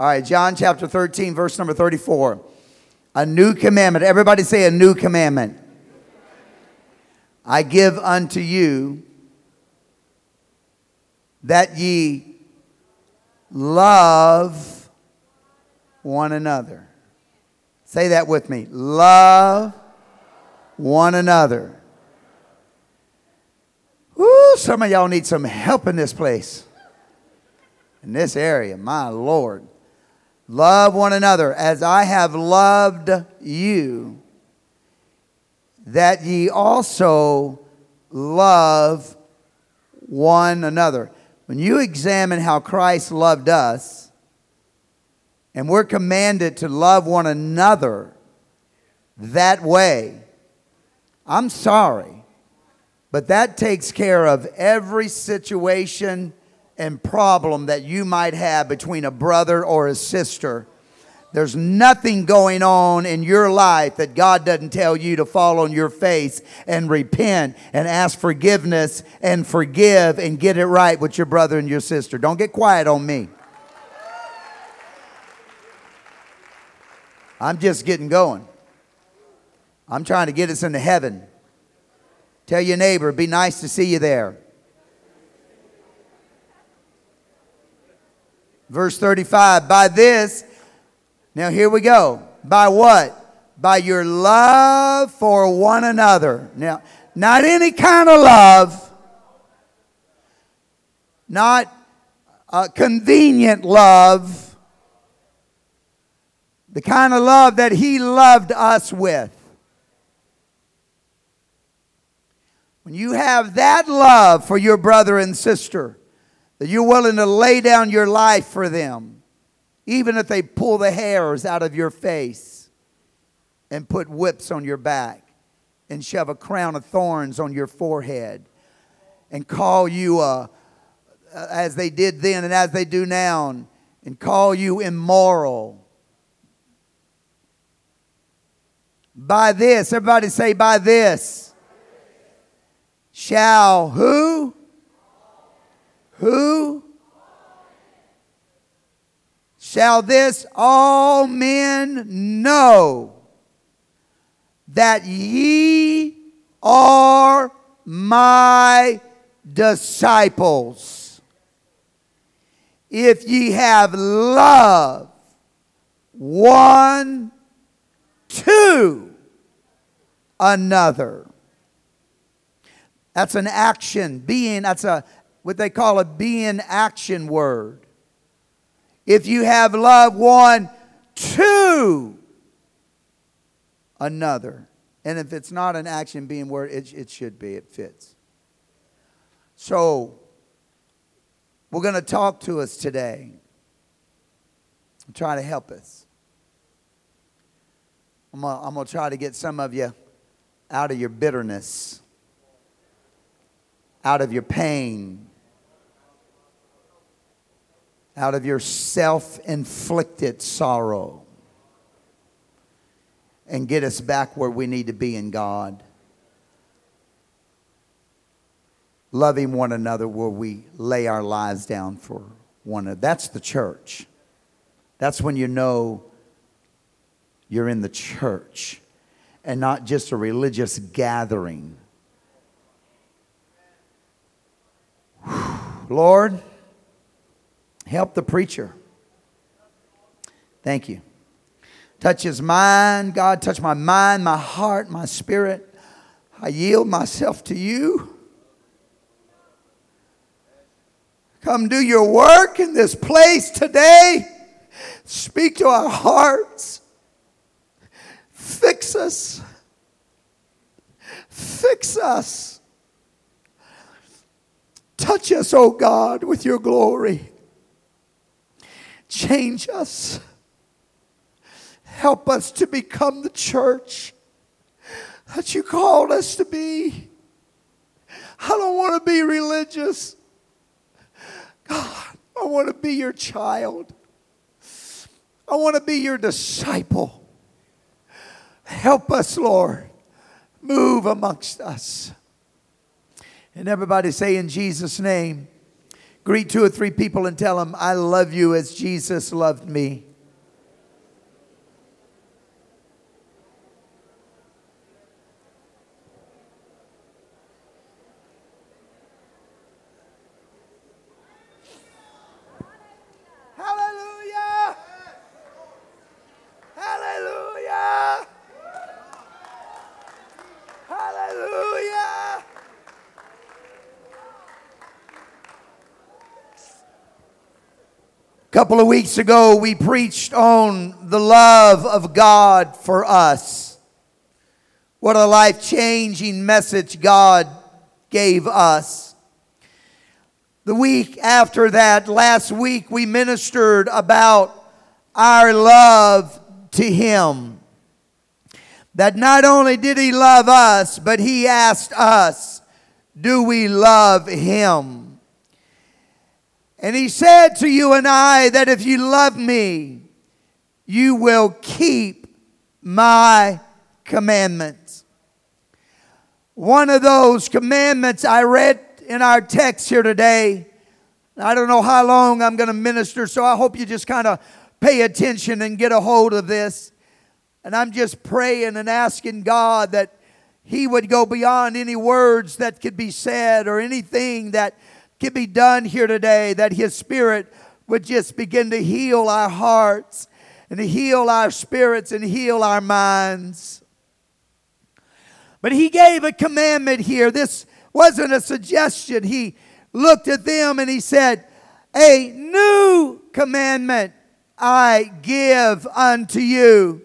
All right, John chapter 13, verse number 34. A new commandment. Everybody say a new commandment. I give unto you that ye love one another. Say that with me. Love one another. Woo, some of y'all need some help in this place. In this area, my Lord. Love one another as I have loved you, that ye also love one another. When you examine how Christ loved us, and we're commanded to love one another that way, I'm sorry, but that takes care of every situation and problem that you might have between a brother or a sister. There's nothing going on in your life that God doesn't tell you to fall on your face and repent and ask forgiveness and forgive and get it right with your brother and your sister. Don't get quiet on me. I'm just getting going. I'm trying to get us into heaven. Tell your neighbor, be nice to see you there. Verse 35 By this, now here we go. By what? By your love for one another. Now, not any kind of love, not a convenient love, the kind of love that He loved us with. When you have that love for your brother and sister, that you're willing to lay down your life for them, even if they pull the hairs out of your face and put whips on your back and shove a crown of thorns on your forehead and call you, uh, as they did then and as they do now, and call you immoral. By this, everybody say, by this shall who? Who? Shall this all men know that ye are my disciples? If ye have love one to another. That's an action, being, that's a what they call a being action word. If you have love one to another, and if it's not an action being word, it, it should be, it fits. So, we're going to talk to us today. Try to help us. I'm going to try to get some of you out of your bitterness, out of your pain, out of your self inflicted sorrow and get us back where we need to be in God. Loving one another where we lay our lives down for one another. That's the church. That's when you know you're in the church and not just a religious gathering. Lord, Help the preacher. Thank you. Touch his mind, God. Touch my mind, my heart, my spirit. I yield myself to you. Come do your work in this place today. Speak to our hearts. Fix us. Fix us. Touch us, oh God, with your glory. Change us. Help us to become the church that you called us to be. I don't want to be religious. God, I want to be your child. I want to be your disciple. Help us, Lord. Move amongst us. And everybody say in Jesus' name. Greet two or three people and tell them, I love you as Jesus loved me. Couple of weeks ago, we preached on the love of God for us. What a life changing message God gave us. The week after that, last week, we ministered about our love to Him. That not only did He love us, but He asked us, Do we love Him? And he said to you and I that if you love me, you will keep my commandments. One of those commandments I read in our text here today. I don't know how long I'm going to minister, so I hope you just kind of pay attention and get a hold of this. And I'm just praying and asking God that He would go beyond any words that could be said or anything that can be done here today, that His Spirit would just begin to heal our hearts and to heal our spirits and heal our minds. But He gave a commandment here. This wasn't a suggestion. He looked at them and He said, A new commandment I give unto you,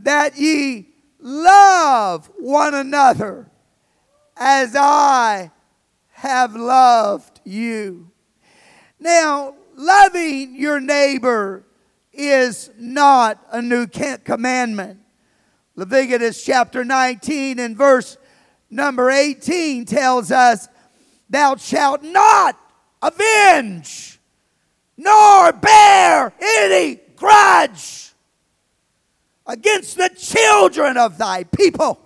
that ye love one another as I have loved you. Now, loving your neighbor is not a new commandment. Leviticus chapter 19 and verse number 18 tells us, Thou shalt not avenge nor bear any grudge against the children of thy people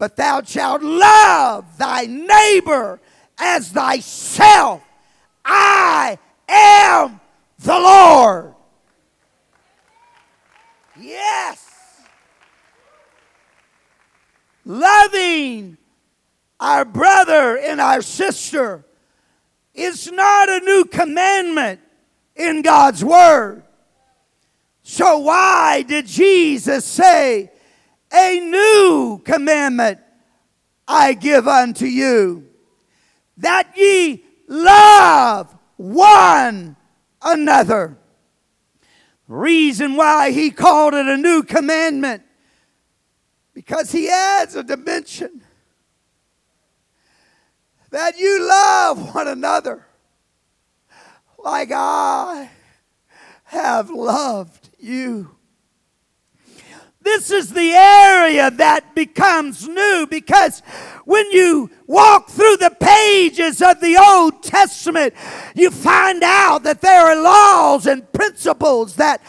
but thou shalt love thy neighbor as thyself. I am the Lord. Yes. Loving our brother and our sister is not a new commandment in God's Word. So, why did Jesus say, a new commandment I give unto you, that ye love one another. Reason why he called it a new commandment, because he adds a dimension that you love one another like I have loved you. This is the area that becomes new because when you walk through the pages of the Old Testament, you find out that there are laws and principles that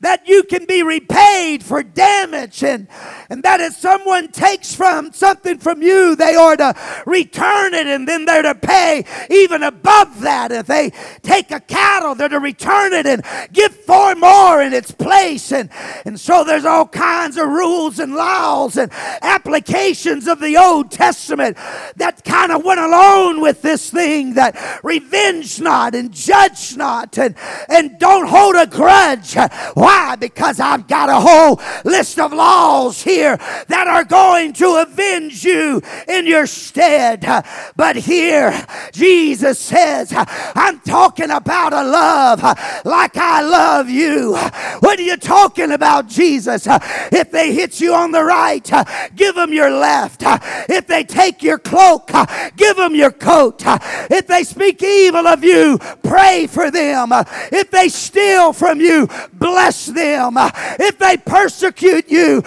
that you can be repaid for damage and, and that if someone takes from something from you, they are to return it and then they're to pay even above that. If they take a cattle, they're to return it and give four more in its place. And, and so there's all kinds of rules and laws and applications of the Old Testament that kind of went along with this thing that revenge not and judge not and, and don't hold a grudge. Why? Because I've got a whole list of laws here that are going to avenge you in your stead. But here, Jesus says, I'm talking about a love like I love you. What are you talking about, Jesus? If they hit you on the right, give them your left. If they take your cloak, give them your coat. If they speak evil of you, pray for them. If they steal from you, bless them. If they persecute you,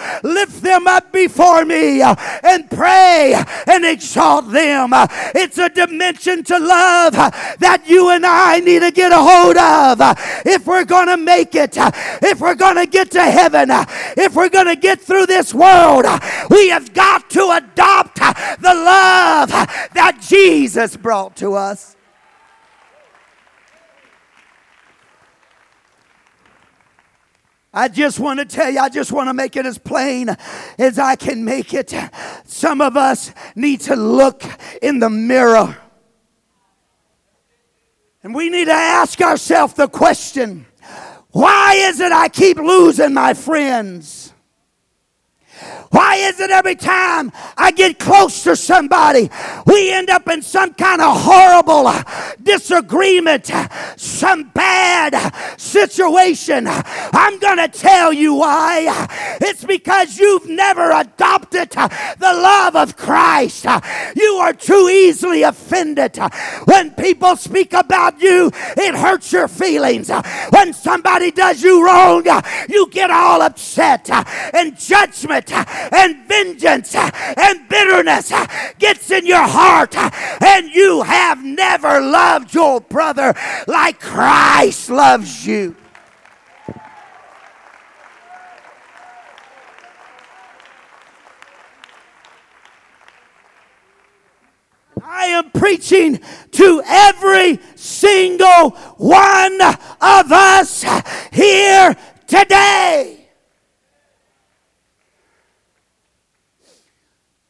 them up before me uh, and pray and exalt them. Uh, it's a dimension to love uh, that you and I need to get a hold of if we're going to make it, if we're going to get to heaven, if we're going to get through this world. We have got to adopt the love that Jesus brought to us. I just want to tell you, I just want to make it as plain as I can make it. Some of us need to look in the mirror. And we need to ask ourselves the question why is it I keep losing my friends? Why is it every time I get close to somebody, we end up in some kind of horrible disagreement, some bad situation? I'm going to tell you why. It's because you've never adopted the love of Christ. You are too easily offended. When people speak about you, it hurts your feelings. When somebody does you wrong, you get all upset and judgment and vengeance and bitterness gets in your heart, and you have never loved your brother like Christ loves you. I am preaching to every single one of us here today.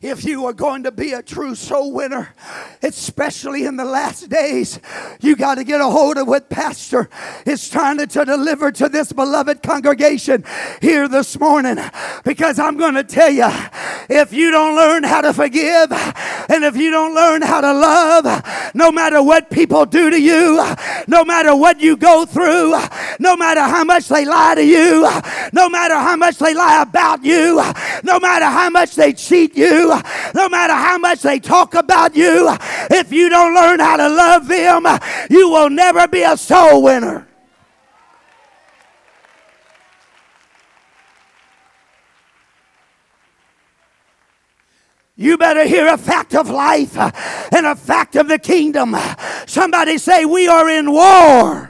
If you are going to be a true soul winner, especially in the last days, you got to get a hold of what Pastor is trying to, to deliver to this beloved congregation here this morning. Because I'm going to tell you, if you don't learn how to forgive and if you don't learn how to love, no matter what people do to you, no matter what you go through, no matter how much they lie to you, no matter how much they lie about you, no matter how much they cheat you, no matter how much they talk about you, if you don't learn how to love them, you will never be a soul winner. You better hear a fact of life and a fact of the kingdom. Somebody say, We are in war.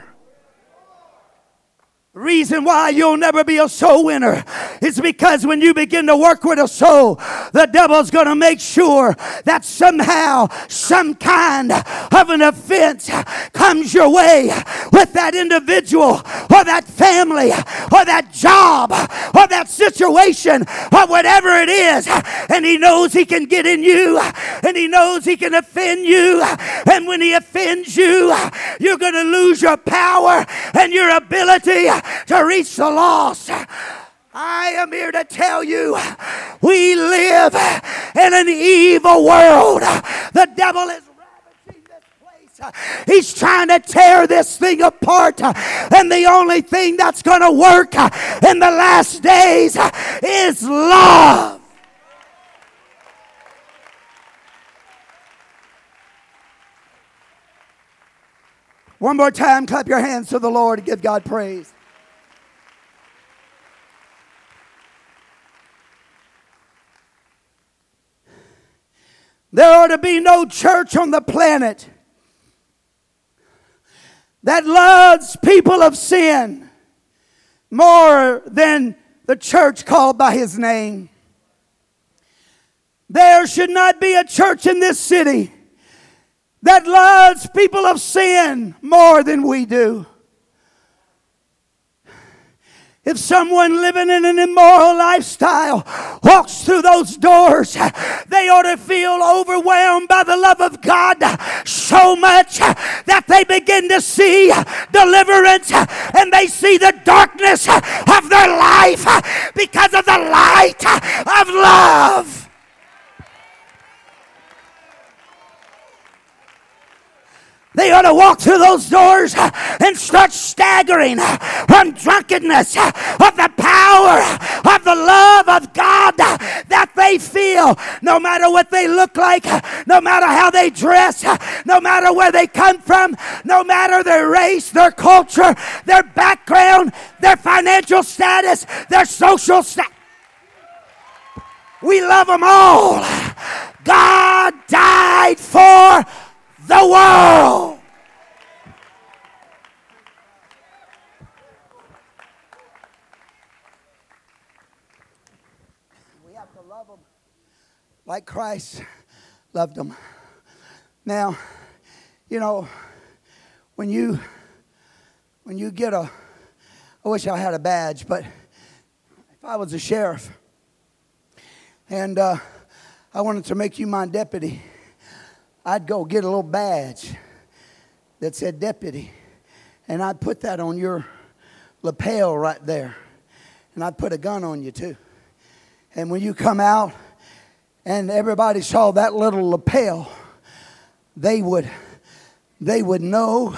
Reason why you'll never be a soul winner is because when you begin to work with a soul, the devil's going to make sure that somehow some kind of an offense comes your way with that individual or that family or that job or that situation or whatever it is. And he knows he can get in you and he knows he can offend you. And when he offends you, you're going to lose your power and your ability to reach the lost. I am here to tell you we live in an evil world. The devil is ravaging this place. He's trying to tear this thing apart. And the only thing that's going to work in the last days is love. One more time, clap your hands to the Lord and give God praise. There ought to be no church on the planet that loves people of sin more than the church called by his name. There should not be a church in this city that loves people of sin more than we do. If someone living in an immoral lifestyle walks through those doors, they ought to feel overwhelmed by the love of God so much that they begin to see deliverance and they see the darkness of their life because of the light of love. They ought to walk through those doors uh, and start staggering uh, from drunkenness uh, of the power of the love of God that they feel, no matter what they look like, no matter how they dress, no matter where they come from, no matter their race, their culture, their background, their financial status, their social status. We love them all. God died for the world. We have to love them like Christ loved them. Now, you know, when you when you get a I wish I had a badge, but if I was a sheriff and uh, I wanted to make you my deputy, I'd go get a little badge that said deputy, and I'd put that on your lapel right there, and I'd put a gun on you too. And when you come out and everybody saw that little lapel, they would they would know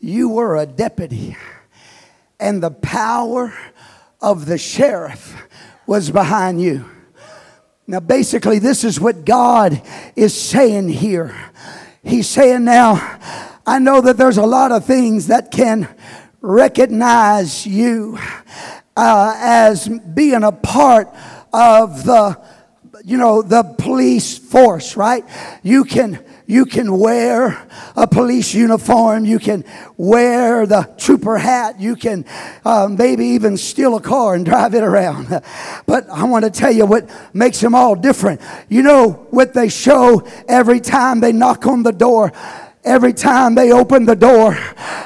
you were a deputy and the power of the sheriff was behind you. Now, basically, this is what God is saying here. He's saying, Now, I know that there's a lot of things that can recognize you uh, as being a part of the you know the police force right you can you can wear a police uniform. You can wear the trooper hat. You can uh, maybe even steal a car and drive it around. But I want to tell you what makes them all different. You know what they show every time they knock on the door? Every time they open the door,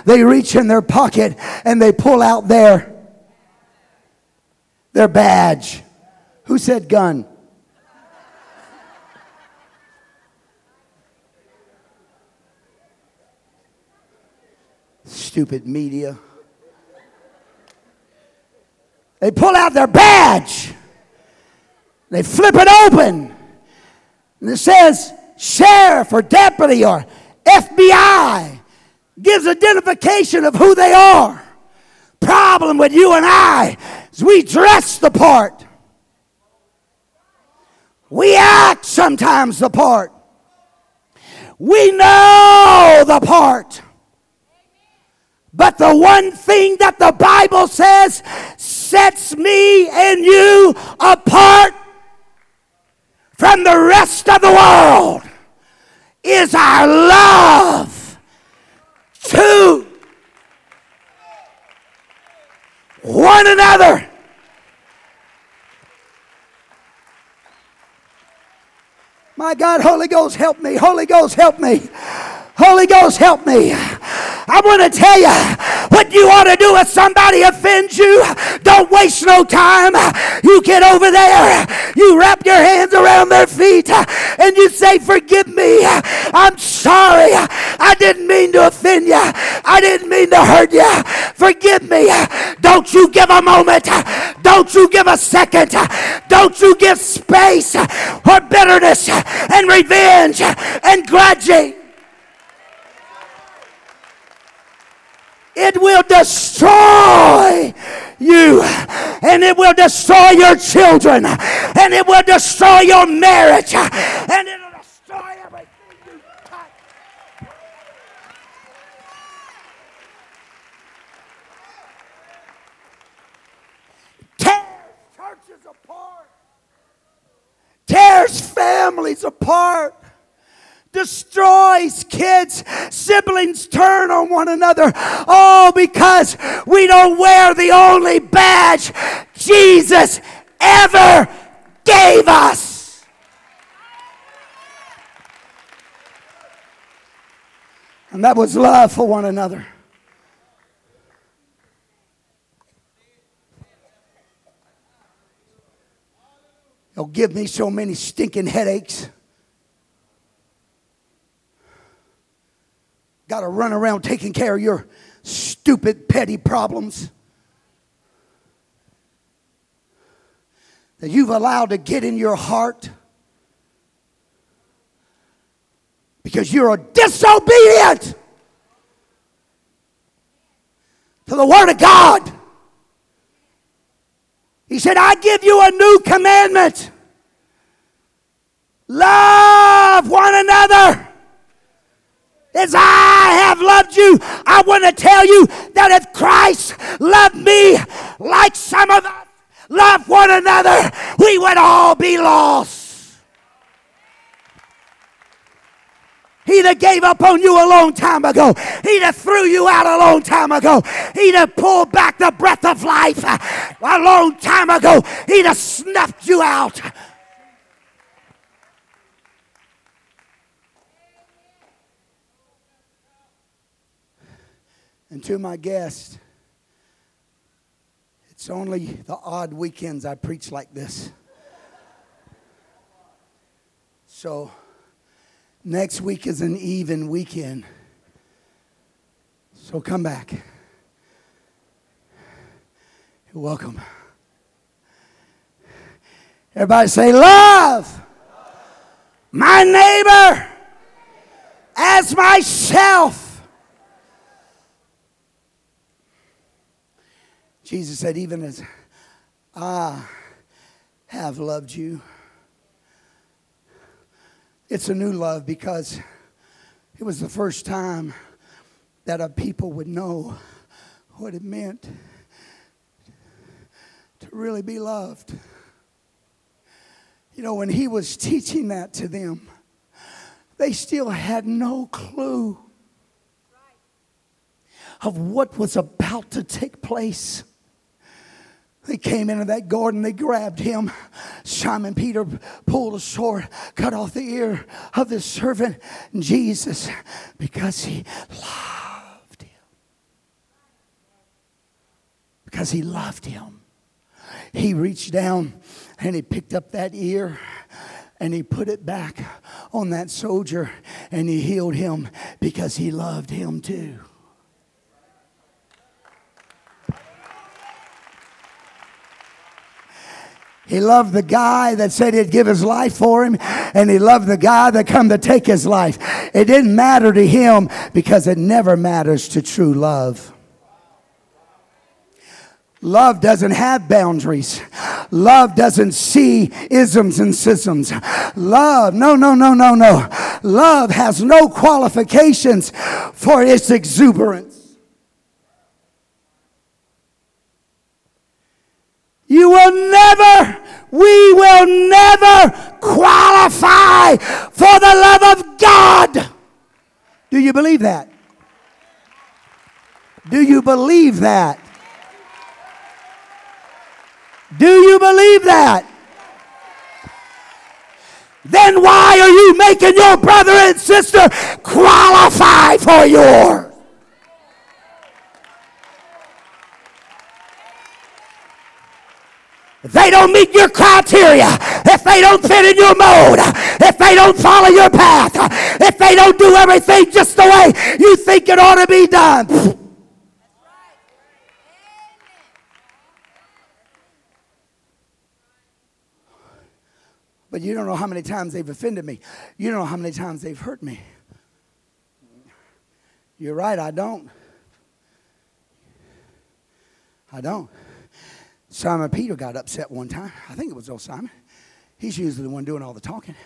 they reach in their pocket and they pull out their, their badge. Who said gun? Stupid media. They pull out their badge. They flip it open. And it says sheriff or deputy or FBI. Gives identification of who they are. Problem with you and I is we dress the part. We act sometimes the part. We know the part. But the one thing that the Bible says sets me and you apart from the rest of the world is our love to one another. My God, Holy Ghost, help me. Holy Ghost, help me. Holy Ghost, help me. I want to tell you what you ought to do if somebody offends you. Don't waste no time. You get over there, you wrap your hands around their feet, and you say, Forgive me. I'm sorry. I didn't mean to offend you. I didn't mean to hurt you. Forgive me. Don't you give a moment. Don't you give a second. Don't you give space for bitterness and revenge and grudging. It will destroy you and it will destroy your children and it will destroy your marriage and it'll destroy everything you touch. Tears churches apart, tears families apart destroys kids. Siblings turn on one another. All because we don't wear the only badge Jesus ever gave us. And that was love for one another. It'll give me so many stinking headaches. Got to run around taking care of your stupid, petty problems. That you've allowed to get in your heart. Because you're a disobedient to the Word of God. He said, I give you a new commandment. Love one another as I have loved you. I want to tell you that if Christ loved me like some of us love one another, we would all be lost. He'd have gave up on you a long time ago. He'd have threw you out a long time ago. He'd have pulled back the breath of life a long time ago. He'd have snuffed you out. And to my guest, It's only the odd weekends I preach like this. So, next week is an even weekend. So, come back. You're welcome. Everybody say, Love my neighbor as myself. Jesus said, Even as I have loved you. It's a new love because it was the first time that a people would know what it meant to really be loved. You know, when he was teaching that to them, they still had no clue of what was about to take place. They came into that garden, they grabbed him. Simon Peter pulled a sword, cut off the ear of the servant Jesus because he loved him. Because he loved him. He reached down and he picked up that ear and he put it back on that soldier and he healed him because he loved him too. He loved the guy that said he'd give his life for him, and he loved the guy that come to take his life. It didn't matter to him because it never matters to true love. Love doesn't have boundaries. Love doesn't see isms and schisms. Love, no, no, no, no, no. Love has no qualifications for its exuberance. You will never, we will never qualify for the love of God. Do you believe that? Do you believe that? Do you believe that? Then why are you making your brother and sister qualify for yours? They don't meet your criteria, if they don't fit in your mode, if they don't follow your path, if they don't do everything just the way you think it ought to be done, But you don't know how many times they've offended me. You don't know how many times they've hurt me. You're right, I don't. I don't. Simon Peter got upset one time. I think it was old Simon. He's usually the one doing all the talking.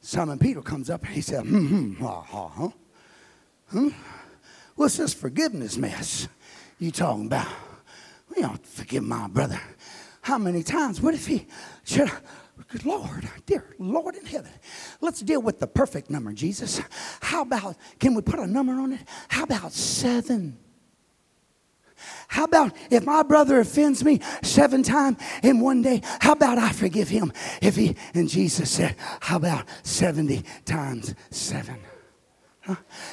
Simon Peter comes up and he said, hmm, hmm, uh, uh, huh? Hmm? What's this forgiveness mess you talking about? We don't forgive my brother. How many times? What if he should Good Lord, dear Lord in heaven, let's deal with the perfect number, Jesus. How about, can we put a number on it? How about seven? How about if my brother offends me seven times in one day? How about I forgive him if he, and Jesus said, how about 70 times seven?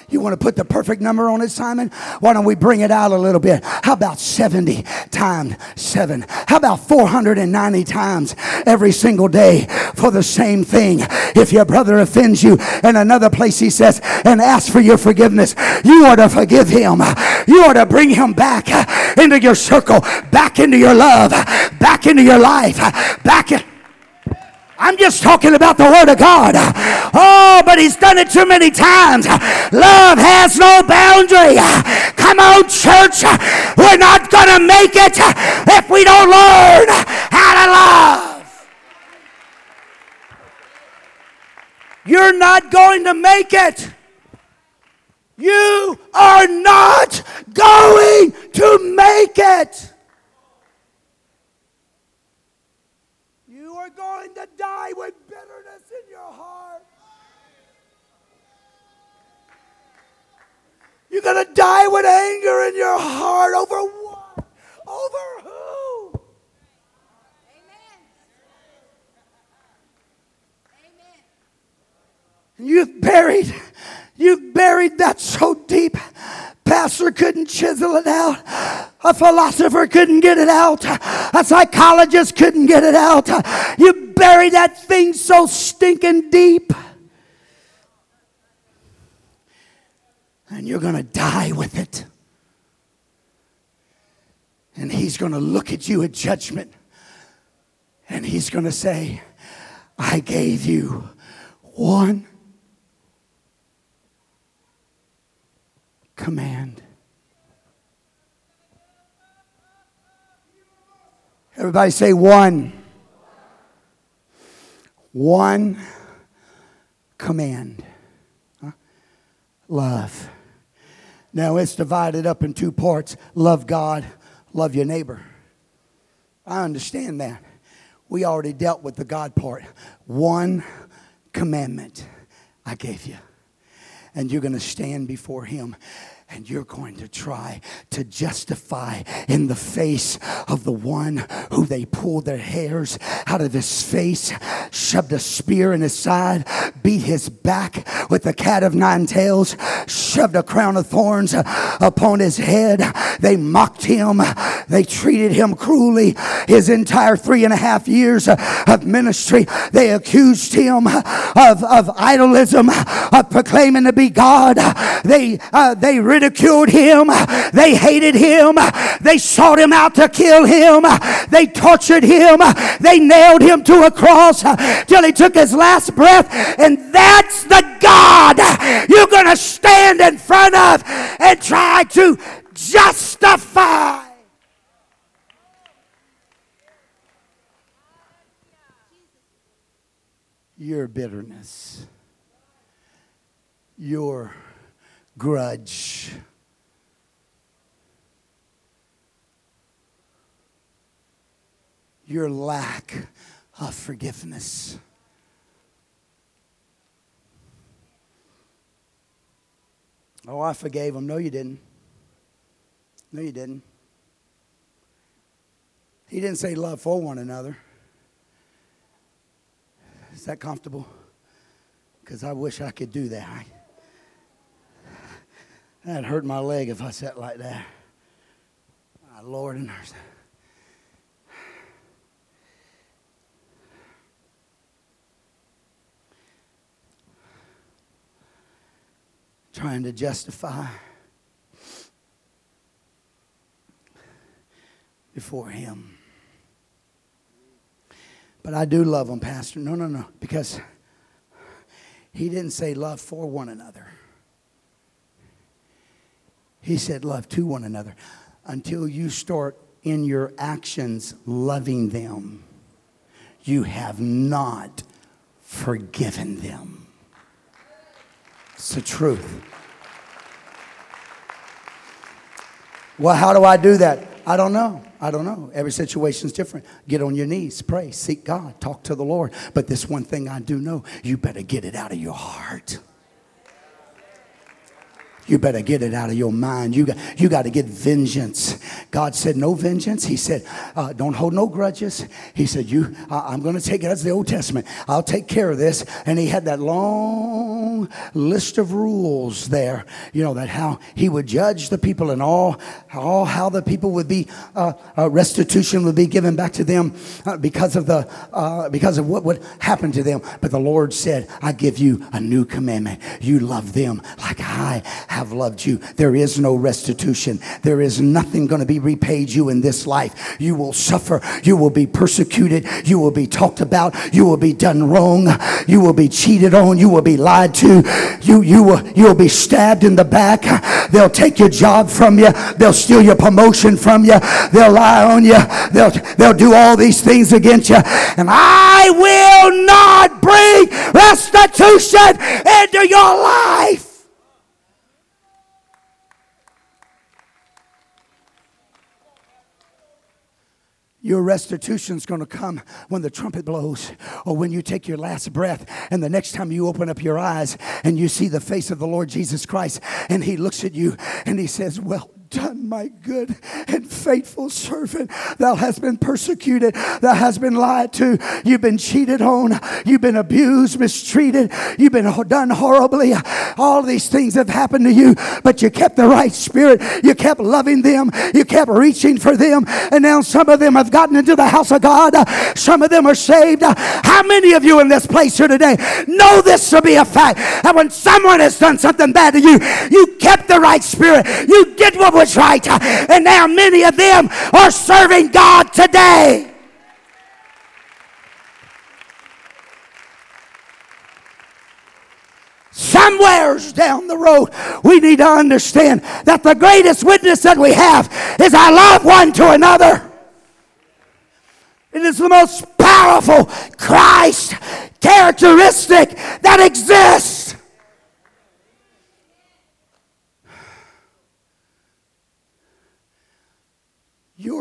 You want to put the perfect number on it, Simon? Why don't we bring it out a little bit? How about 70 times 7? How about 490 times every single day for the same thing? If your brother offends you in another place, he says, and ask for your forgiveness, you are to forgive him. You are to bring him back into your circle, back into your love, back into your life, back in. I'm just talking about the Word of God. Oh, but He's done it too many times. Love has no boundary. Come on, church. We're not going to make it if we don't learn how to love. You're not going to make it. You are not going to make it. are going to die with bitterness in your heart. You're going to die with anger in your heart over what? Over who? Amen. Amen. You've you've buried that so deep. Pastor couldn't chisel it out. A philosopher couldn't get it out. A psychologist couldn't get it out. You bury that thing so stinking deep. And you're going to die with it. And he's going to look at you at judgment. And he's going to say, I gave you one command. Everybody say one. One command. Huh? Love. Now it's divided up in two parts love God, love your neighbor. I understand that. We already dealt with the God part. One commandment I gave you. And you're going to stand before Him and you're going to try to justify in the face of the one who they pulled their hairs out of his face, shoved a spear in his side, beat his back with the cat of nine tails, shoved a crown of thorns upon his head. They mocked him, they treated him cruelly. His entire three and a half years of ministry, they accused him of, of idolism, of proclaiming to be God. They, uh, they ridiculed him. They hated him. They sought him out to kill him. They tortured him. They nailed him to a cross till he took his last breath. And that's the God you're going to stand in front of and try to justify. Your bitterness, your grudge. Your lack of forgiveness. Oh, I forgave him. No, you didn't. No, you didn't. He didn't say love for one another. Is that comfortable? Because I wish I could do that. That'd hurt my leg if I sat like that. My Lord and mercy. Trying to justify before Him. But I do love Him, Pastor. No, no, no. Because He didn't say love for one another. He said, Love to one another until you start in your actions loving them. You have not forgiven them. It's the truth. Well, how do I do that? I don't know. I don't know. Every situation is different. Get on your knees, pray, seek God, talk to the Lord. But this one thing I do know you better get it out of your heart. You better get it out of your mind. You got, you got to get vengeance. God said, No vengeance. He said, uh, Don't hold no grudges. He said, You, I'm going to take it. That's the Old Testament. I'll take care of this. And he had that long list of rules there, you know, that how he would judge the people and all, all how the people would be, uh, uh restitution would be given back to them uh, because of the, uh, because of what would happen to them. But the Lord said, I give you a new commandment. You love them like I have loved you. There is no restitution. There is nothing going to be repaid you in this life. You will suffer. You will be persecuted. You will be talked about. You will be done wrong. You will be cheated on. You will be lied to. You, you, will, you will be stabbed in the back. They'll take your job from you. They'll steal your promotion from you. They'll lie on you. They'll, they'll do all these things against you. And I will not bring restitution into your life. Your restitution is going to come when the trumpet blows or when you take your last breath. And the next time you open up your eyes and you see the face of the Lord Jesus Christ and he looks at you and he says, Well done, my good and faithful servant. Thou hast been persecuted, thou hast been lied to, you've been cheated on, you've been abused, mistreated, you've been done horribly. All these things have happened to you, but you kept the right spirit, you kept loving them, you kept reaching for them, and now some of them have gotten into the house of God, some of them are saved. How many of you in this place here today know this to be a fact that when someone has done something bad to you, you kept the right spirit, you did what was right, and now many of them are serving God today. Somewheres down the road, we need to understand that the greatest witness that we have is our love one to another. It is the most powerful Christ characteristic that exists.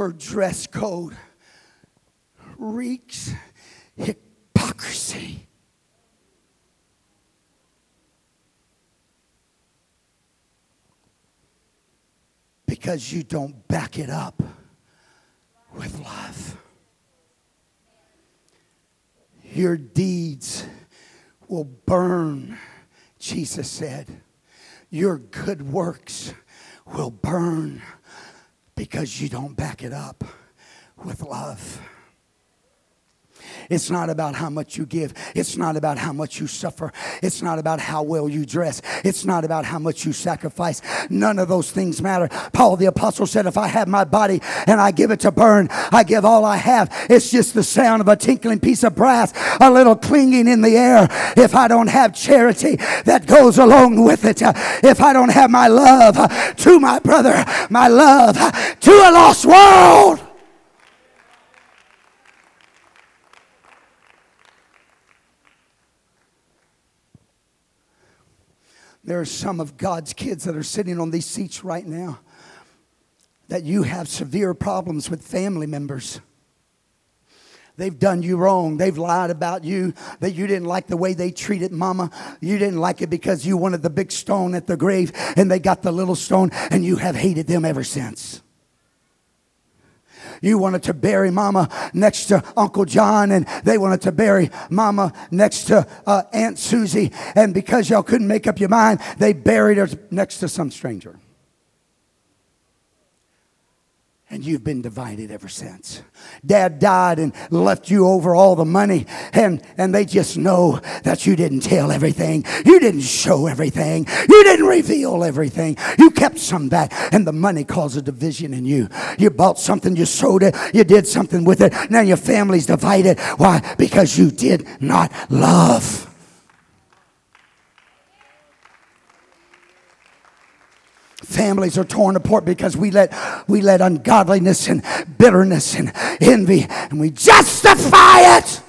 Your dress code reeks hypocrisy. Because you don't back it up with love. Your deeds will burn, Jesus said. Your good works will burn because you don't back it up with love. It's not about how much you give. It's not about how much you suffer. It's not about how well you dress. It's not about how much you sacrifice. None of those things matter. Paul the Apostle said, If I have my body and I give it to burn, I give all I have. It's just the sound of a tinkling piece of brass, a little clinging in the air. If I don't have charity that goes along with it, uh, if I don't have my love uh, to my brother, my love uh, to a lost world, There are some of God's kids that are sitting on these seats right now that you have severe problems with family members. They've done you wrong. They've lied about you. That you didn't like the way they treated mama. You didn't like it because you wanted the big stone at the grave and they got the little stone and you have hated them ever since. You wanted to bury mama next to Uncle John, and they wanted to bury mama next to uh, Aunt Susie. And because y'all couldn't make up your mind, they buried her next to some stranger. And you've been divided ever since. Dad died and left you over all the money, and, and they just know that you didn't tell everything. You didn't show everything. You didn't reveal everything. You kept some back, and the money caused a division in you. You bought something, you sold it, you did something with it. Now your family's divided. Why? Because you did not love. Families are torn apart because we let we let ungodliness and bitterness and envy and we justify it.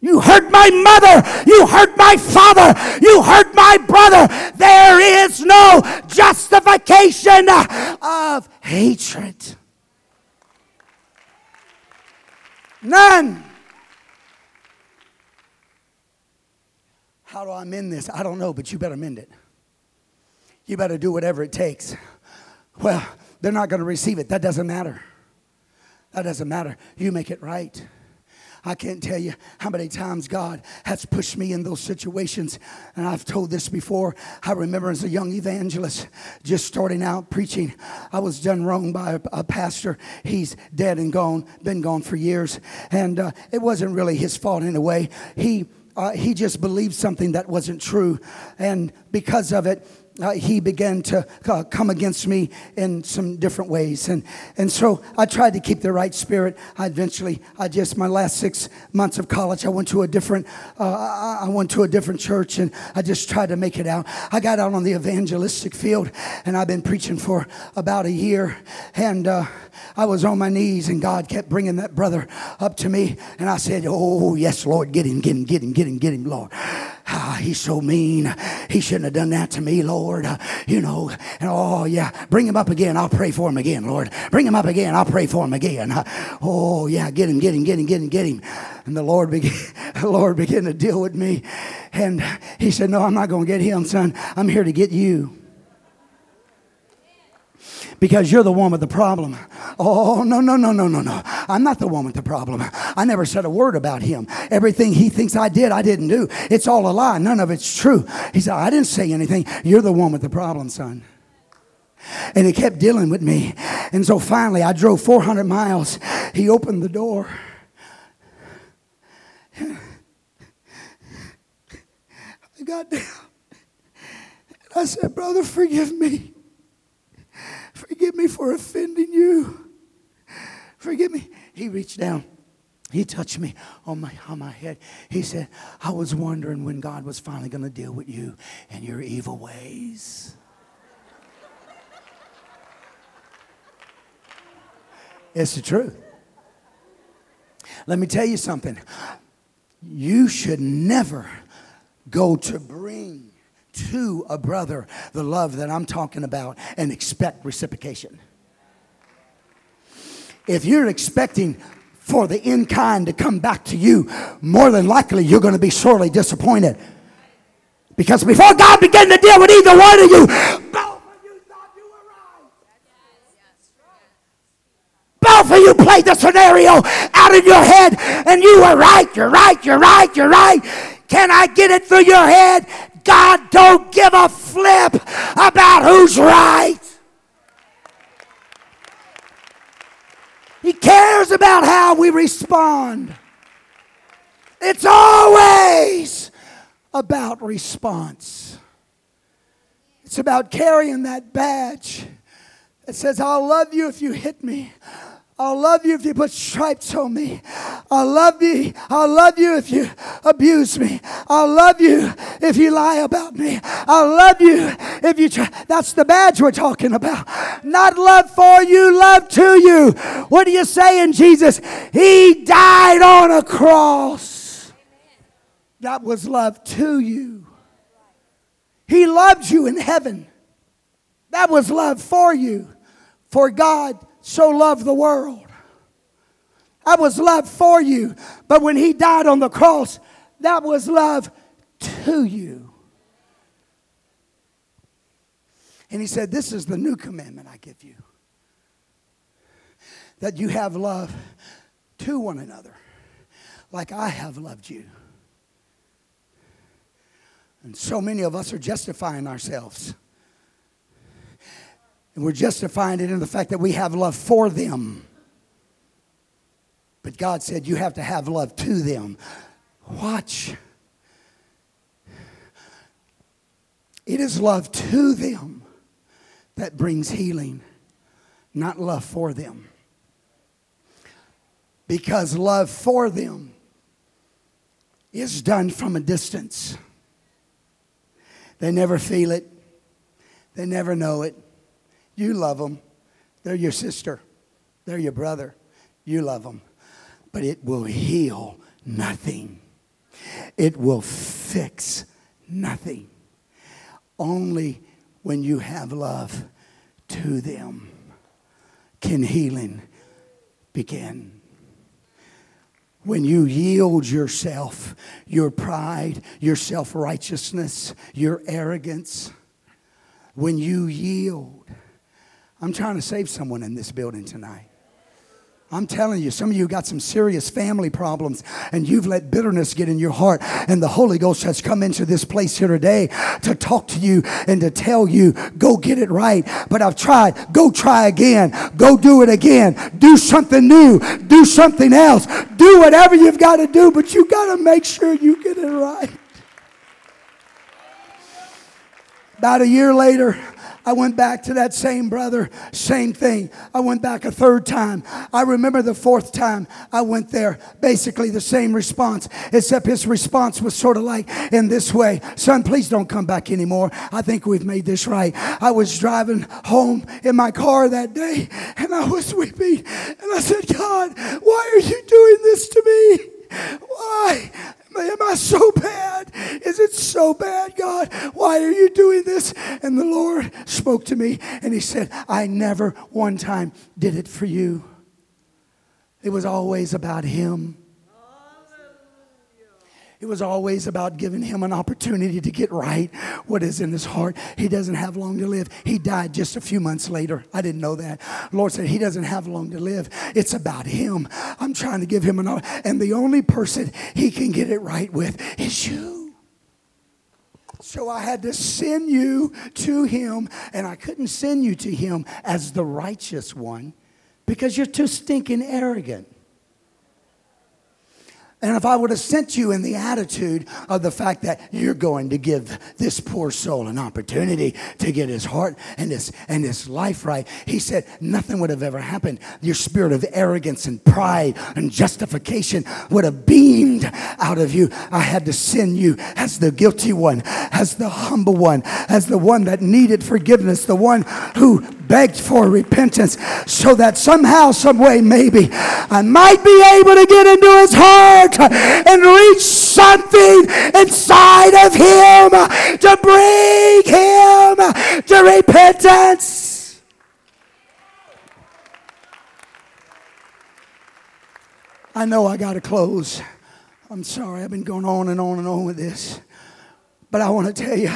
You hurt my mother. You hurt my father. You hurt my brother. There is no justification of hatred. None. How do I mend this? I don't know, but you better mend it. You better do whatever it takes. Well, they're not going to receive it. That doesn't matter. That doesn't matter. You make it right. I can't tell you how many times God has pushed me in those situations. And I've told this before. I remember as a young evangelist, just starting out preaching, I was done wrong by a, pastor. He's dead and gone, been gone for years. And uh, it wasn't really his fault in a way. He, uh, he just believed something that wasn't true. And because of it, uh, he began to uh, come against me in some different ways. And, and so I tried to keep the right spirit. I eventually, I just, my last six months of college, I went to a different, uh, I went to a different church and I just tried to make it out. I got out on the evangelistic field and I've been preaching for about a year. And uh, I was on my knees and God kept bringing that brother up to me. And I said, Oh, yes, Lord, get him, get him, get him, get him, get him, Lord. Ah, he's so mean. He shouldn't have done that to me, Lord. You know, and oh, yeah, bring him up again. I'll pray for him again, Lord. Bring him up again. I'll pray for him again. Oh, yeah, get him, get him, get him, get him, get him. And the Lord began, the Lord began to deal with me. And he said, No, I'm not going to get him, son. I'm here to get you. Because you're the one with the problem. Oh, no, no, no, no, no, no. I'm not the one with the problem. I never said a word about him. Everything he thinks I did, I didn't do. It's all a lie. None of it's true. He said, I didn't say anything. You're the one with the problem, son. And he kept dealing with me. And so finally, I drove 400 miles. He opened the door. I got down. And I said, Brother, forgive me. Forgive me for offending you. Forgive me. He reached down. He touched me on my, on my head. He said, I was wondering when God was finally going to deal with you and your evil ways. It's the truth. Let me tell you something. You should never go to bring to a brother the love that I'm talking about and expect reciprocation. If you're expecting for the in kind to come back to you, more than likely you're going to be sorely disappointed. Because before God began to deal with either one of you, both of you thought you were right. Both of you played the scenario out in your head and you were right, you're right, you're right, you're right. Can I get it through your head? God don't give a flip about who's right. He cares about how we respond. It's always about response. It's about carrying that badge that says, I'll love you if you hit me. I'll love you if you put stripes on me. I'll love you. I'll love you if you abuse me. I'll love you if you lie about me. I'll love you if you try. That's the badge we're talking about. Not love for you, love to you. What are you saying, Jesus? He died on a cross. That was love to you. He loved you in heaven. That was love for you. For God so loved the world. I was love for you. But when he died on the cross, that was love to you. And he said, This is the new commandment I give you that you have love to one another, like I have loved you. And so many of us are justifying ourselves. And we're justifying it in the fact that we have love for them. But God said you have to have love to them. Watch. It is love to them that brings healing, not love for them. Because love for them is done from a distance. They never feel it, they never know it. You love them. They're your sister, they're your brother. You love them. But it will heal nothing, it will fix nothing. Only when you have love to them can healing begin. When you yield yourself, your pride, your self righteousness, your arrogance, when you yield, I'm trying to save someone in this building tonight. I'm telling you, some of you got some serious family problems and you've let bitterness get in your heart. And the Holy Ghost has come into this place here today to talk to you and to tell you, go get it right. But I've tried. Go try again. Go do it again. Do something new. Do something else. Do whatever you've got to do, but you got to make sure you get it right. About a year later, I went back to that same brother, same thing. I went back a third time. I remember the fourth time I went there, basically the same response, except his response was sort of like in this way Son, please don't come back anymore. I think we've made this right. I was driving home in my car that day and I was weeping and I said, God, why are you doing this to me? Why? Am I so bad? Is it so bad, God? Why are you doing this? And the Lord spoke to me and He said, I never one time did it for you. It was always about Him. It was always about giving him an opportunity to get right what is in his heart. He doesn't have long to live. He died just a few months later. I didn't know that. Lord said he doesn't have long to live. It's about him. I'm trying to give him an and the only person he can get it right with is you. So I had to send you to him, and I couldn't send you to him as the righteous one because you're too stinking arrogant. And if I would have sent you in the attitude of the fact that you're going to give this poor soul an opportunity to get his heart and his, and his life right, he said nothing would have ever happened. Your spirit of arrogance and pride and justification would have beamed out of you. I had to send you as the guilty one, as the humble one, as the one that needed forgiveness, the one who begged for repentance so that somehow, some way, maybe I might be able to get into his heart and reach something inside of him to bring him to repentance. I know I got to close. I'm sorry, I've been going on and on and on with this. But I want to tell you,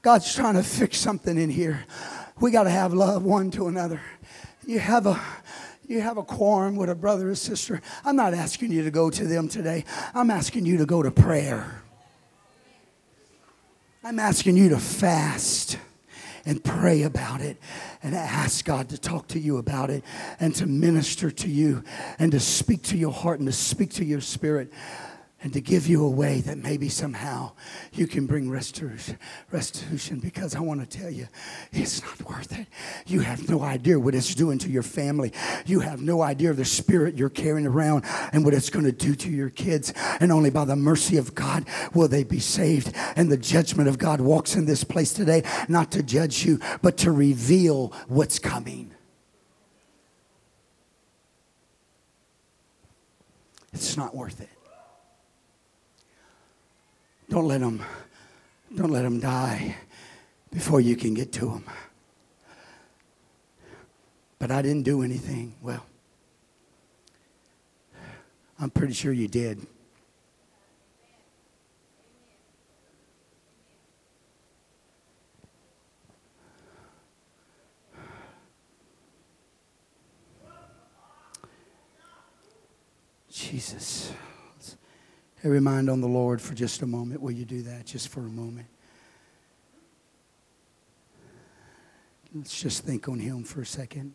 God's trying to fix something in here we got to have love one to another. You have a you have a quorum with a brother or sister. I'm not asking you to go to them today. I'm asking you to go to prayer. I'm asking you to fast and pray about it and ask God to talk to you about it and to minister to you and to speak to your heart and to speak to your spirit and to give you a way that maybe somehow you can bring restitution, restitution because I want to tell you, it's not worth it. You have no idea what it's doing to your family. You have no idea of the spirit you're carrying around and what it's going to do to your kids. And only by the mercy of God will they be saved. And the judgment of God walks in this place today, not to judge you, but to reveal what's coming. It's not worth it. Don't let them, don't let them die before you can get to them. But I didn't do anything. Well, I'm pretty sure you did. Jesus. Every mind on the Lord for just a moment. Will you do that just for a moment? Let's just think on Him for a second.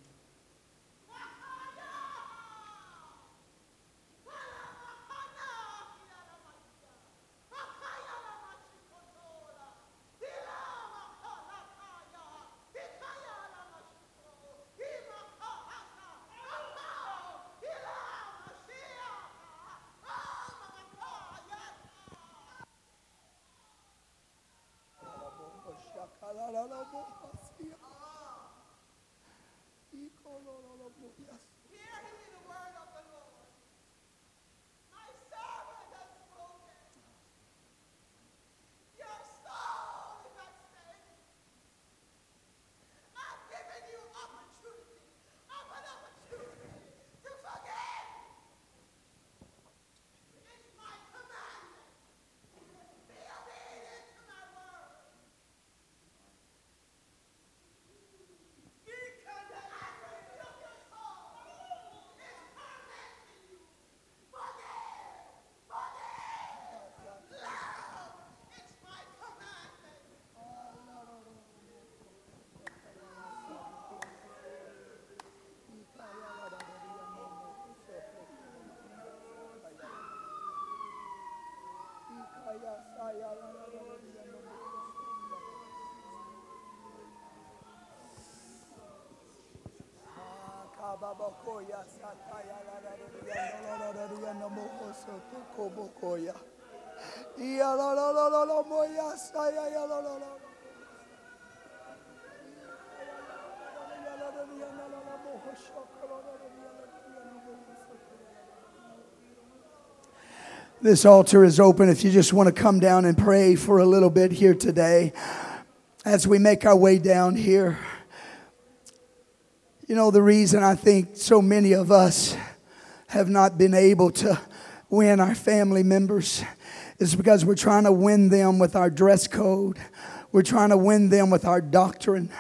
This altar is open if you just want to come down and pray for a little bit here today as we make our way down here. You know, the reason I think so many of us have not been able to win our family members is because we're trying to win them with our dress code. We're trying to win them with our doctrine.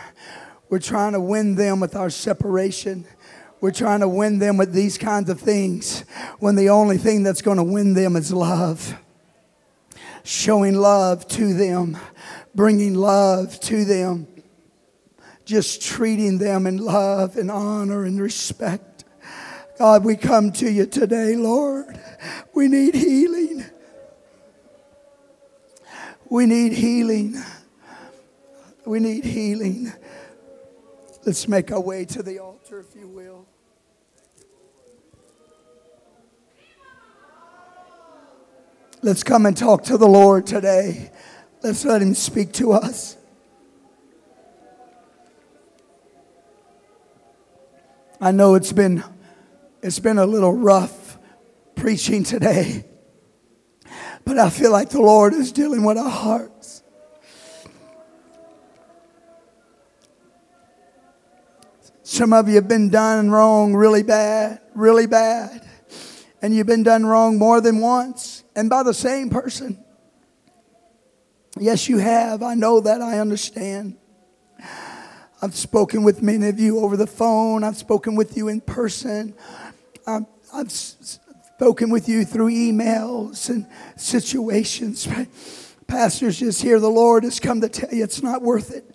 We're trying to win them with our separation. We're trying to win them with these kinds of things when the only thing that's going to win them is love. Showing love to them, bringing love to them, just treating them in love and honor and respect. God, we come to you today, Lord. We need healing. We need healing. We need healing. Let's make our way to the altar, if you will. Let's come and talk to the Lord today. Let's let Him speak to us. I know it's been it's been a little rough preaching today. But I feel like the Lord is dealing with our hearts. Some of you have been done wrong really bad, really bad. And you've been done wrong more than once and by the same person. Yes, you have. I know that. I understand. I've spoken with many of you over the phone. I've spoken with you in person. Um, I've, I've spoken with you through emails and situations. Pastors, just hear the Lord has come to tell you it's not worth it.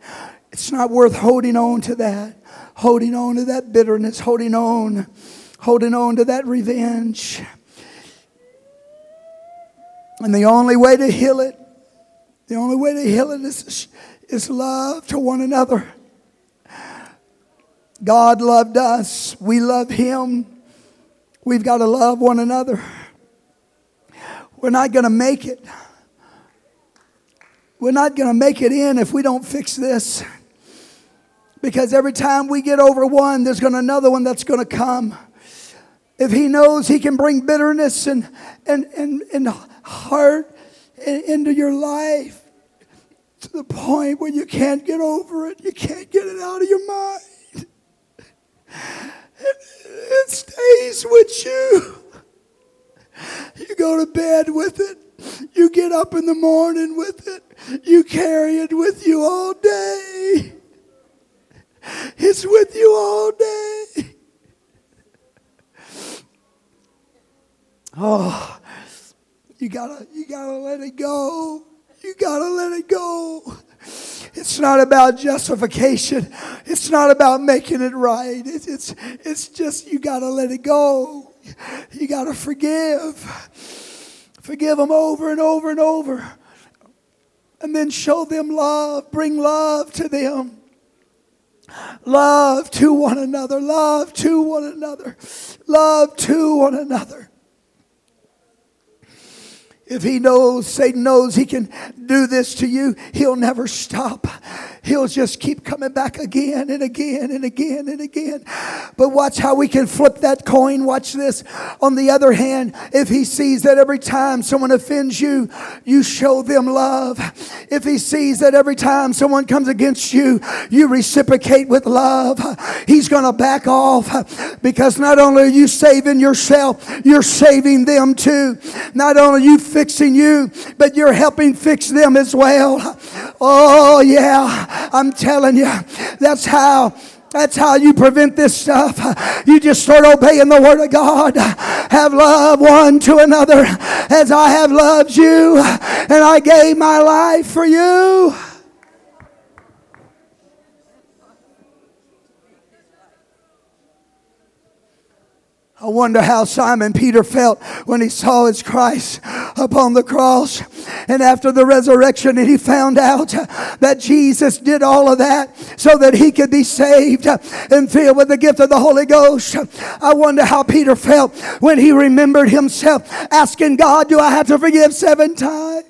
It's not worth holding on to that, holding on to that bitterness, holding on, holding on to that revenge. And the only way to heal it, the only way to heal it is, is love to one another. God loved us, we love Him. We've got to love one another. We're not going to make it. We're not going to make it in if we don't fix this. Because every time we get over one, there's going to another one that's going to come. If he knows he can bring bitterness and, and, and, and heart into your life to the point where you can't get over it, you can't get it out of your mind it stays with you. You go to bed with it. You get up in the morning with it. You carry it with you all day. It's with you all day. Oh, you gotta, you gotta let it go. You gotta let it go. It's not about justification. It's not about making it right. It's, it's, it's just you got to let it go. You got to forgive. Forgive them over and over and over. And then show them love. Bring love to them. Love to one another. Love to one another. Love to one another. If he knows, Satan knows he can do this to you, he'll never stop. He'll just keep coming back again and again and again and again. But watch how we can flip that coin. Watch this. On the other hand, if he sees that every time someone offends you, you show them love. If he sees that every time someone comes against you, you reciprocate with love, he's going to back off because not only are you saving yourself, you're saving them too. Not only are you fixing you, but you're helping fix them as well. Oh, yeah, I'm telling you, that's how. That's how you prevent this stuff. You just start obeying the Word of God. Have love one to another as I have loved you, and I gave my life for you. I wonder how Simon Peter felt when he saw his Christ upon the cross. And after the resurrection, and he found out that Jesus did all of that so that he could be saved and filled with the gift of the Holy Ghost. I wonder how Peter felt when he remembered himself asking God, Do I have to forgive seven times?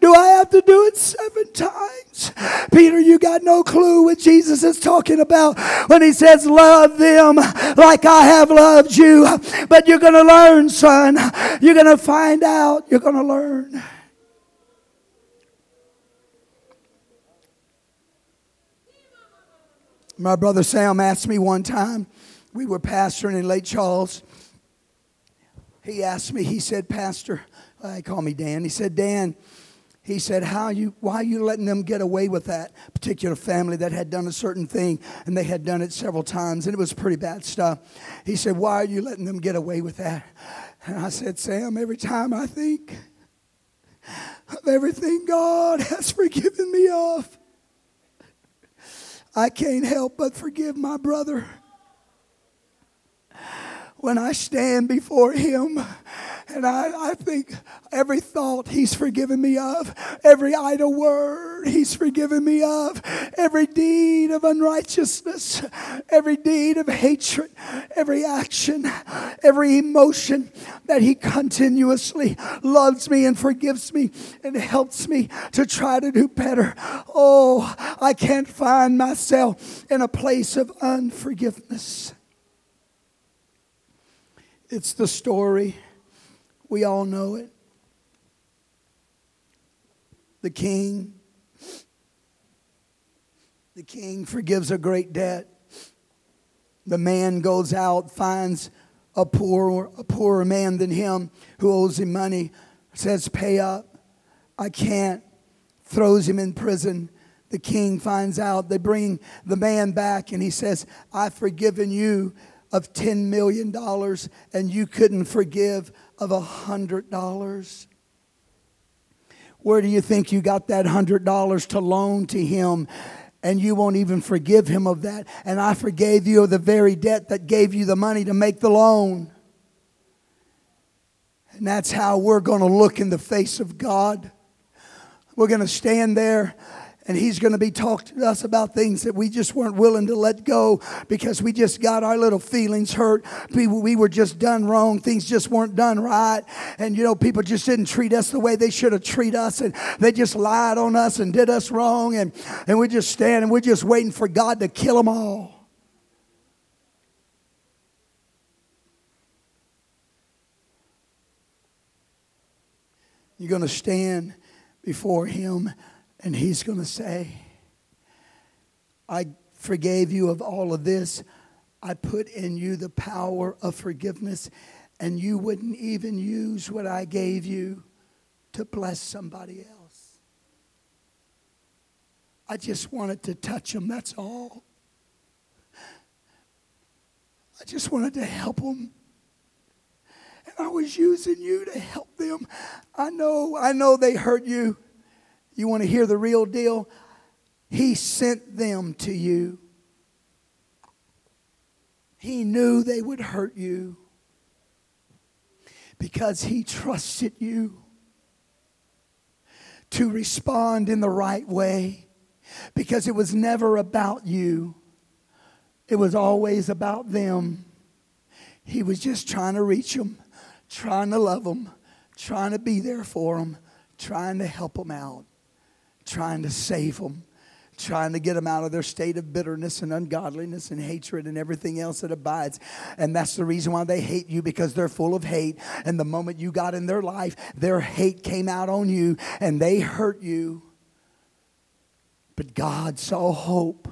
Do I have to do it seven times? Peter, you got no clue what Jesus is talking about when he says, Love them like I have loved you. But you're going to learn, son. You're going to find out. You're going to learn. My brother Sam asked me one time, we were pastoring in Lake Charles. He asked me, he said, Pastor, uh, he called me Dan. He said, Dan, he said, How you why are you letting them get away with that particular family that had done a certain thing and they had done it several times and it was pretty bad stuff. He said, Why are you letting them get away with that? And I said, Sam, every time I think of everything God has forgiven me of, I can't help but forgive my brother. When I stand before him and I, I think every thought he's forgiven me of, every idle word he's forgiven me of, every deed of unrighteousness, every deed of hatred, every action, every emotion that he continuously loves me and forgives me and helps me to try to do better. Oh, I can't find myself in a place of unforgiveness. It's the story we all know it. The king. The king forgives a great debt. The man goes out, finds a poor, a poorer man than him who owes him money, says, Pay up. I can't. Throws him in prison. The king finds out. They bring the man back and he says, I've forgiven you of $10 million and you couldn't forgive of a hundred dollars? Where do you think you got that hundred dollars to loan to him? And you won't even forgive him of that. And I forgave you of the very debt that gave you the money to make the loan. And that's how we're going to look in the face of God. We're going to stand there and he's going to be talking to us about things that we just weren't willing to let go because we just got our little feelings hurt. We, we were just done wrong. Things just weren't done right. And, you know, people just didn't treat us the way they should have treated us. And they just lied on us and did us wrong. And, and we just stand and we're just waiting for God to kill them all. You're going to stand before Him and he's going to say, I forgave you of all of this. I put in you the power of forgiveness, and you wouldn't even use what I gave you to bless somebody else. I just wanted to touch them, that's all. I just wanted to help them. And I was using you to help them. I know, I know they hurt you. You want to hear the real deal? He sent them to you. He knew they would hurt you because he trusted you to respond in the right way because it was never about you, it was always about them. He was just trying to reach them, trying to love them, trying to be there for them, trying to help them out trying to save them, trying to get them out of their state of bitterness and ungodliness and hatred and everything else that abides. And that's the reason why they hate you because they're full of hate. And the moment you got in their life, their hate came out on you and they hurt you. But God saw hope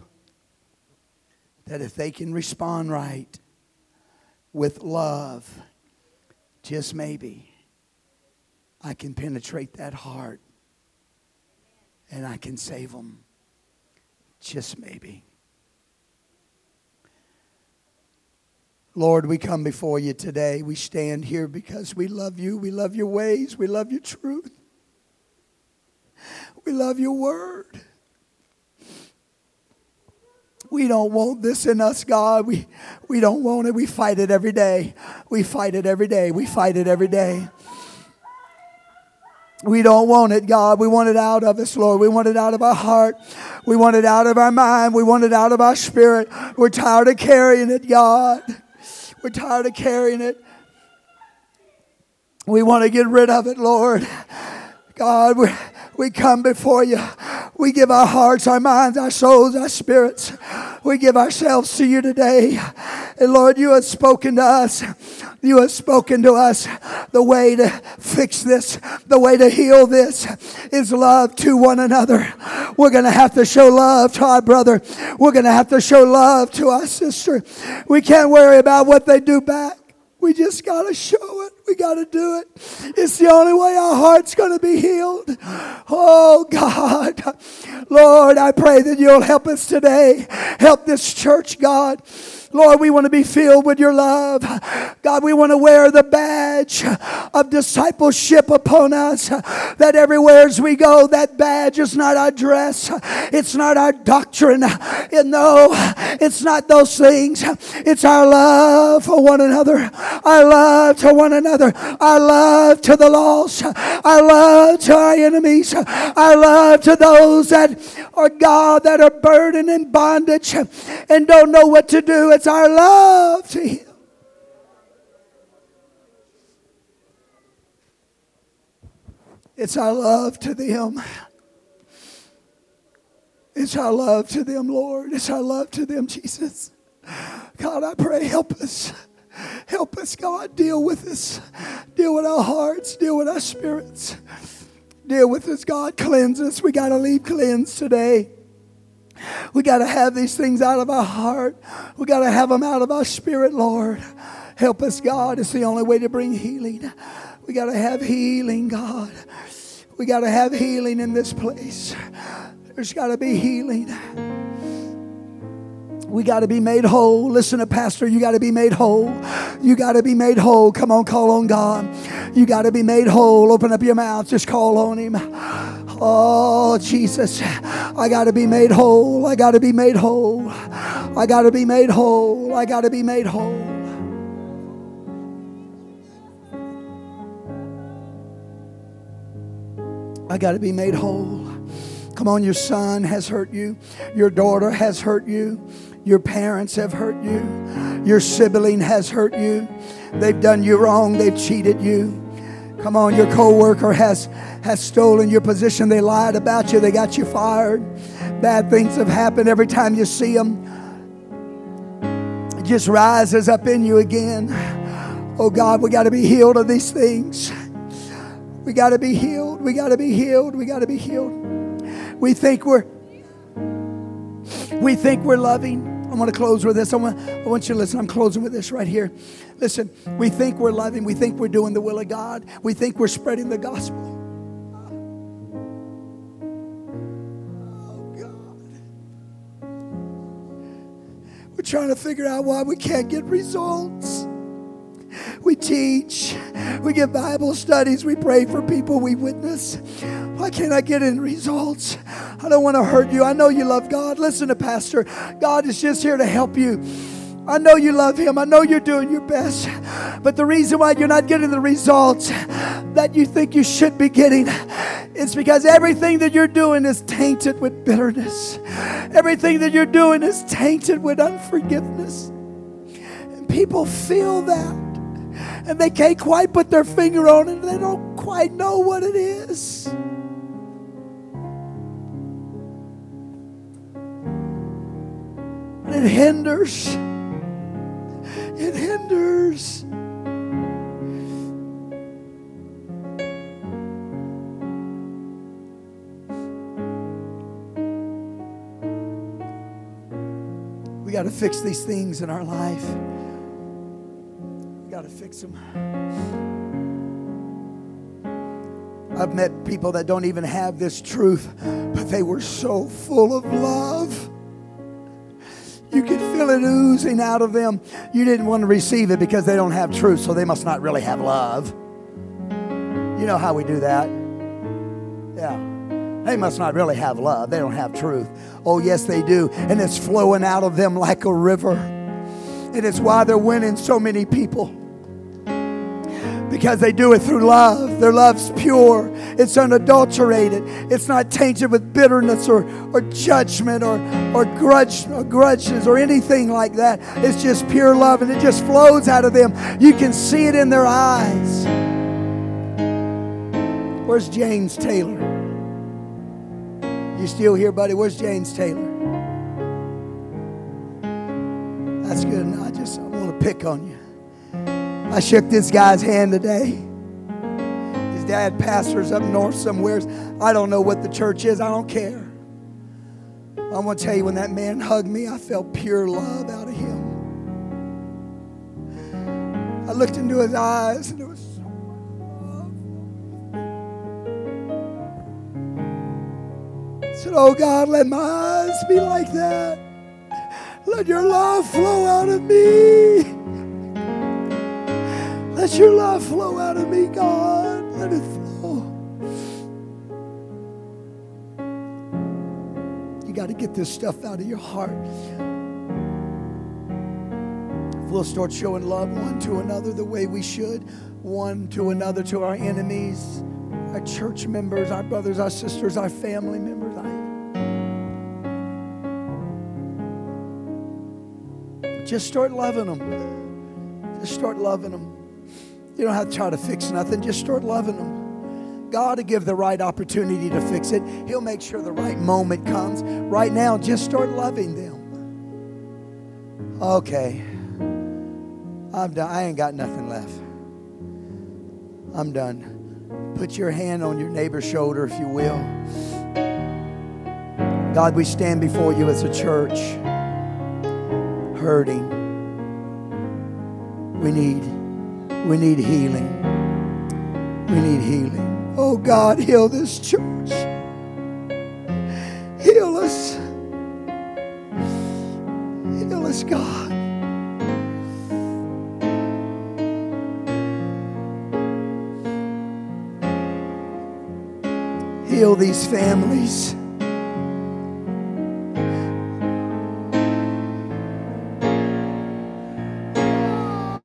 that if they can respond right with love, just maybe I can penetrate that heart and I can save them. Just maybe. Lord, we come before you today. We stand here because we love you. We love your ways. We love your truth. We love your word. We don't want this in us, God. We, we don't want it. We fight it every day. We fight it every day. We fight it every day. We don't want it, God. We want it out of us, Lord. We want it out of our heart. We want it out of our mind. We want it out of our spirit. We're tired of carrying it, God. We're tired of carrying it. We want to get rid of it, Lord. God, we, we come before you. We give our hearts, our minds, our souls, our spirits. We give ourselves to you today. And Lord, you have spoken to us. You have spoken to us. The way to fix this, the way to heal this is love to one another. We're going to have to show love to our brother. We're going to have to show love to our sister. We can't worry about what they do back. We just got to show it. We got to do it. It's the only way our heart's going to be healed. Oh, God. Lord, I pray that you'll help us today. Help this church, God. Lord, we want to be filled with your love. God, we want to wear the badge of discipleship upon us. That everywhere as we go, that badge is not our dress, it's not our doctrine. No, it's not those things. It's our love for one another, our love to one another, our love to the lost, our love to our enemies, our love to those that are God, that are burdened in bondage and don't know what to do. It's our love to Him. It's our love to them. It's our love to them, Lord. It's our love to them, Jesus. God, I pray, help us. Help us, God. Deal with us. Deal with our hearts. Deal with our spirits. Deal with us, God. Cleanse us. We got to leave cleansed today. We got to have these things out of our heart. We got to have them out of our spirit, Lord. Help us, God. It's the only way to bring healing. We got to have healing, God. We got to have healing in this place. There's got to be healing. We got to be made whole. Listen to Pastor, you got to be made whole. You got to be made whole. Come on, call on God. You got to be made whole. Open up your mouth, just call on Him. Oh, Jesus, I got to be made whole. I got to be made whole. I got to be made whole. I got to be made whole. I got to be made whole. Come on, your son has hurt you. Your daughter has hurt you. Your parents have hurt you. Your sibling has hurt you. They've done you wrong. They've cheated you. Come on, your coworker has has stolen your position. They lied about you. They got you fired. Bad things have happened every time you see them. It just rises up in you again. Oh God, we got to be healed of these things. We got to be healed. We got to be healed. We got to be healed. We think we're we think we're loving. I want to close with this. I want, I want you to listen. I'm closing with this right here. Listen, we think we're loving. We think we're doing the will of God. We think we're spreading the gospel. Oh, God. We're trying to figure out why we can't get results. We teach, we give Bible studies, we pray for people, we witness. Why can't I get in results? I don't want to hurt you. I know you love God. Listen to Pastor. God is just here to help you. I know you love Him. I know you're doing your best. But the reason why you're not getting the results that you think you should be getting is because everything that you're doing is tainted with bitterness. Everything that you're doing is tainted with unforgiveness. And people feel that. And they can't quite put their finger on it. They don't quite know what it is. It hinders. It hinders. We got to fix these things in our life. To fix them. I've met people that don't even have this truth, but they were so full of love. You could feel it oozing out of them. You didn't want to receive it because they don't have truth, so they must not really have love. You know how we do that. Yeah. They must not really have love. They don't have truth. Oh, yes, they do. And it's flowing out of them like a river. And it's why they're winning so many people because they do it through love. Their love's pure, it's unadulterated, it's not tainted with bitterness or, or judgment or, or, grudge, or grudges or anything like that. It's just pure love and it just flows out of them. You can see it in their eyes. Where's James Taylor? You still here, buddy? Where's James Taylor? That's good. I just I want to pick on you. I shook this guy's hand today. His dad pastors up north somewhere. I don't know what the church is. I don't care. I'm going to tell you, when that man hugged me, I felt pure love out of him. I looked into his eyes, and it was so much love. I said, Oh God, let my eyes be like that. Let your love flow out of me. Let your love flow out of me, God. Let it flow. You got to get this stuff out of your heart. If we'll start showing love one to another the way we should, one to another, to our enemies, our church members, our brothers, our sisters, our family members. Just start loving them. Just start loving them. You don't have to try to fix nothing, just start loving them. God will give the right opportunity to fix it. He'll make sure the right moment comes. Right now, just start loving them. Okay. I'm done. I ain't got nothing left. I'm done. Put your hand on your neighbor's shoulder, if you will. God, we stand before you as a church, hurting. We need, we need healing. We need healing. Oh God, heal this church. Heal us. Heal us, God. Heal these families.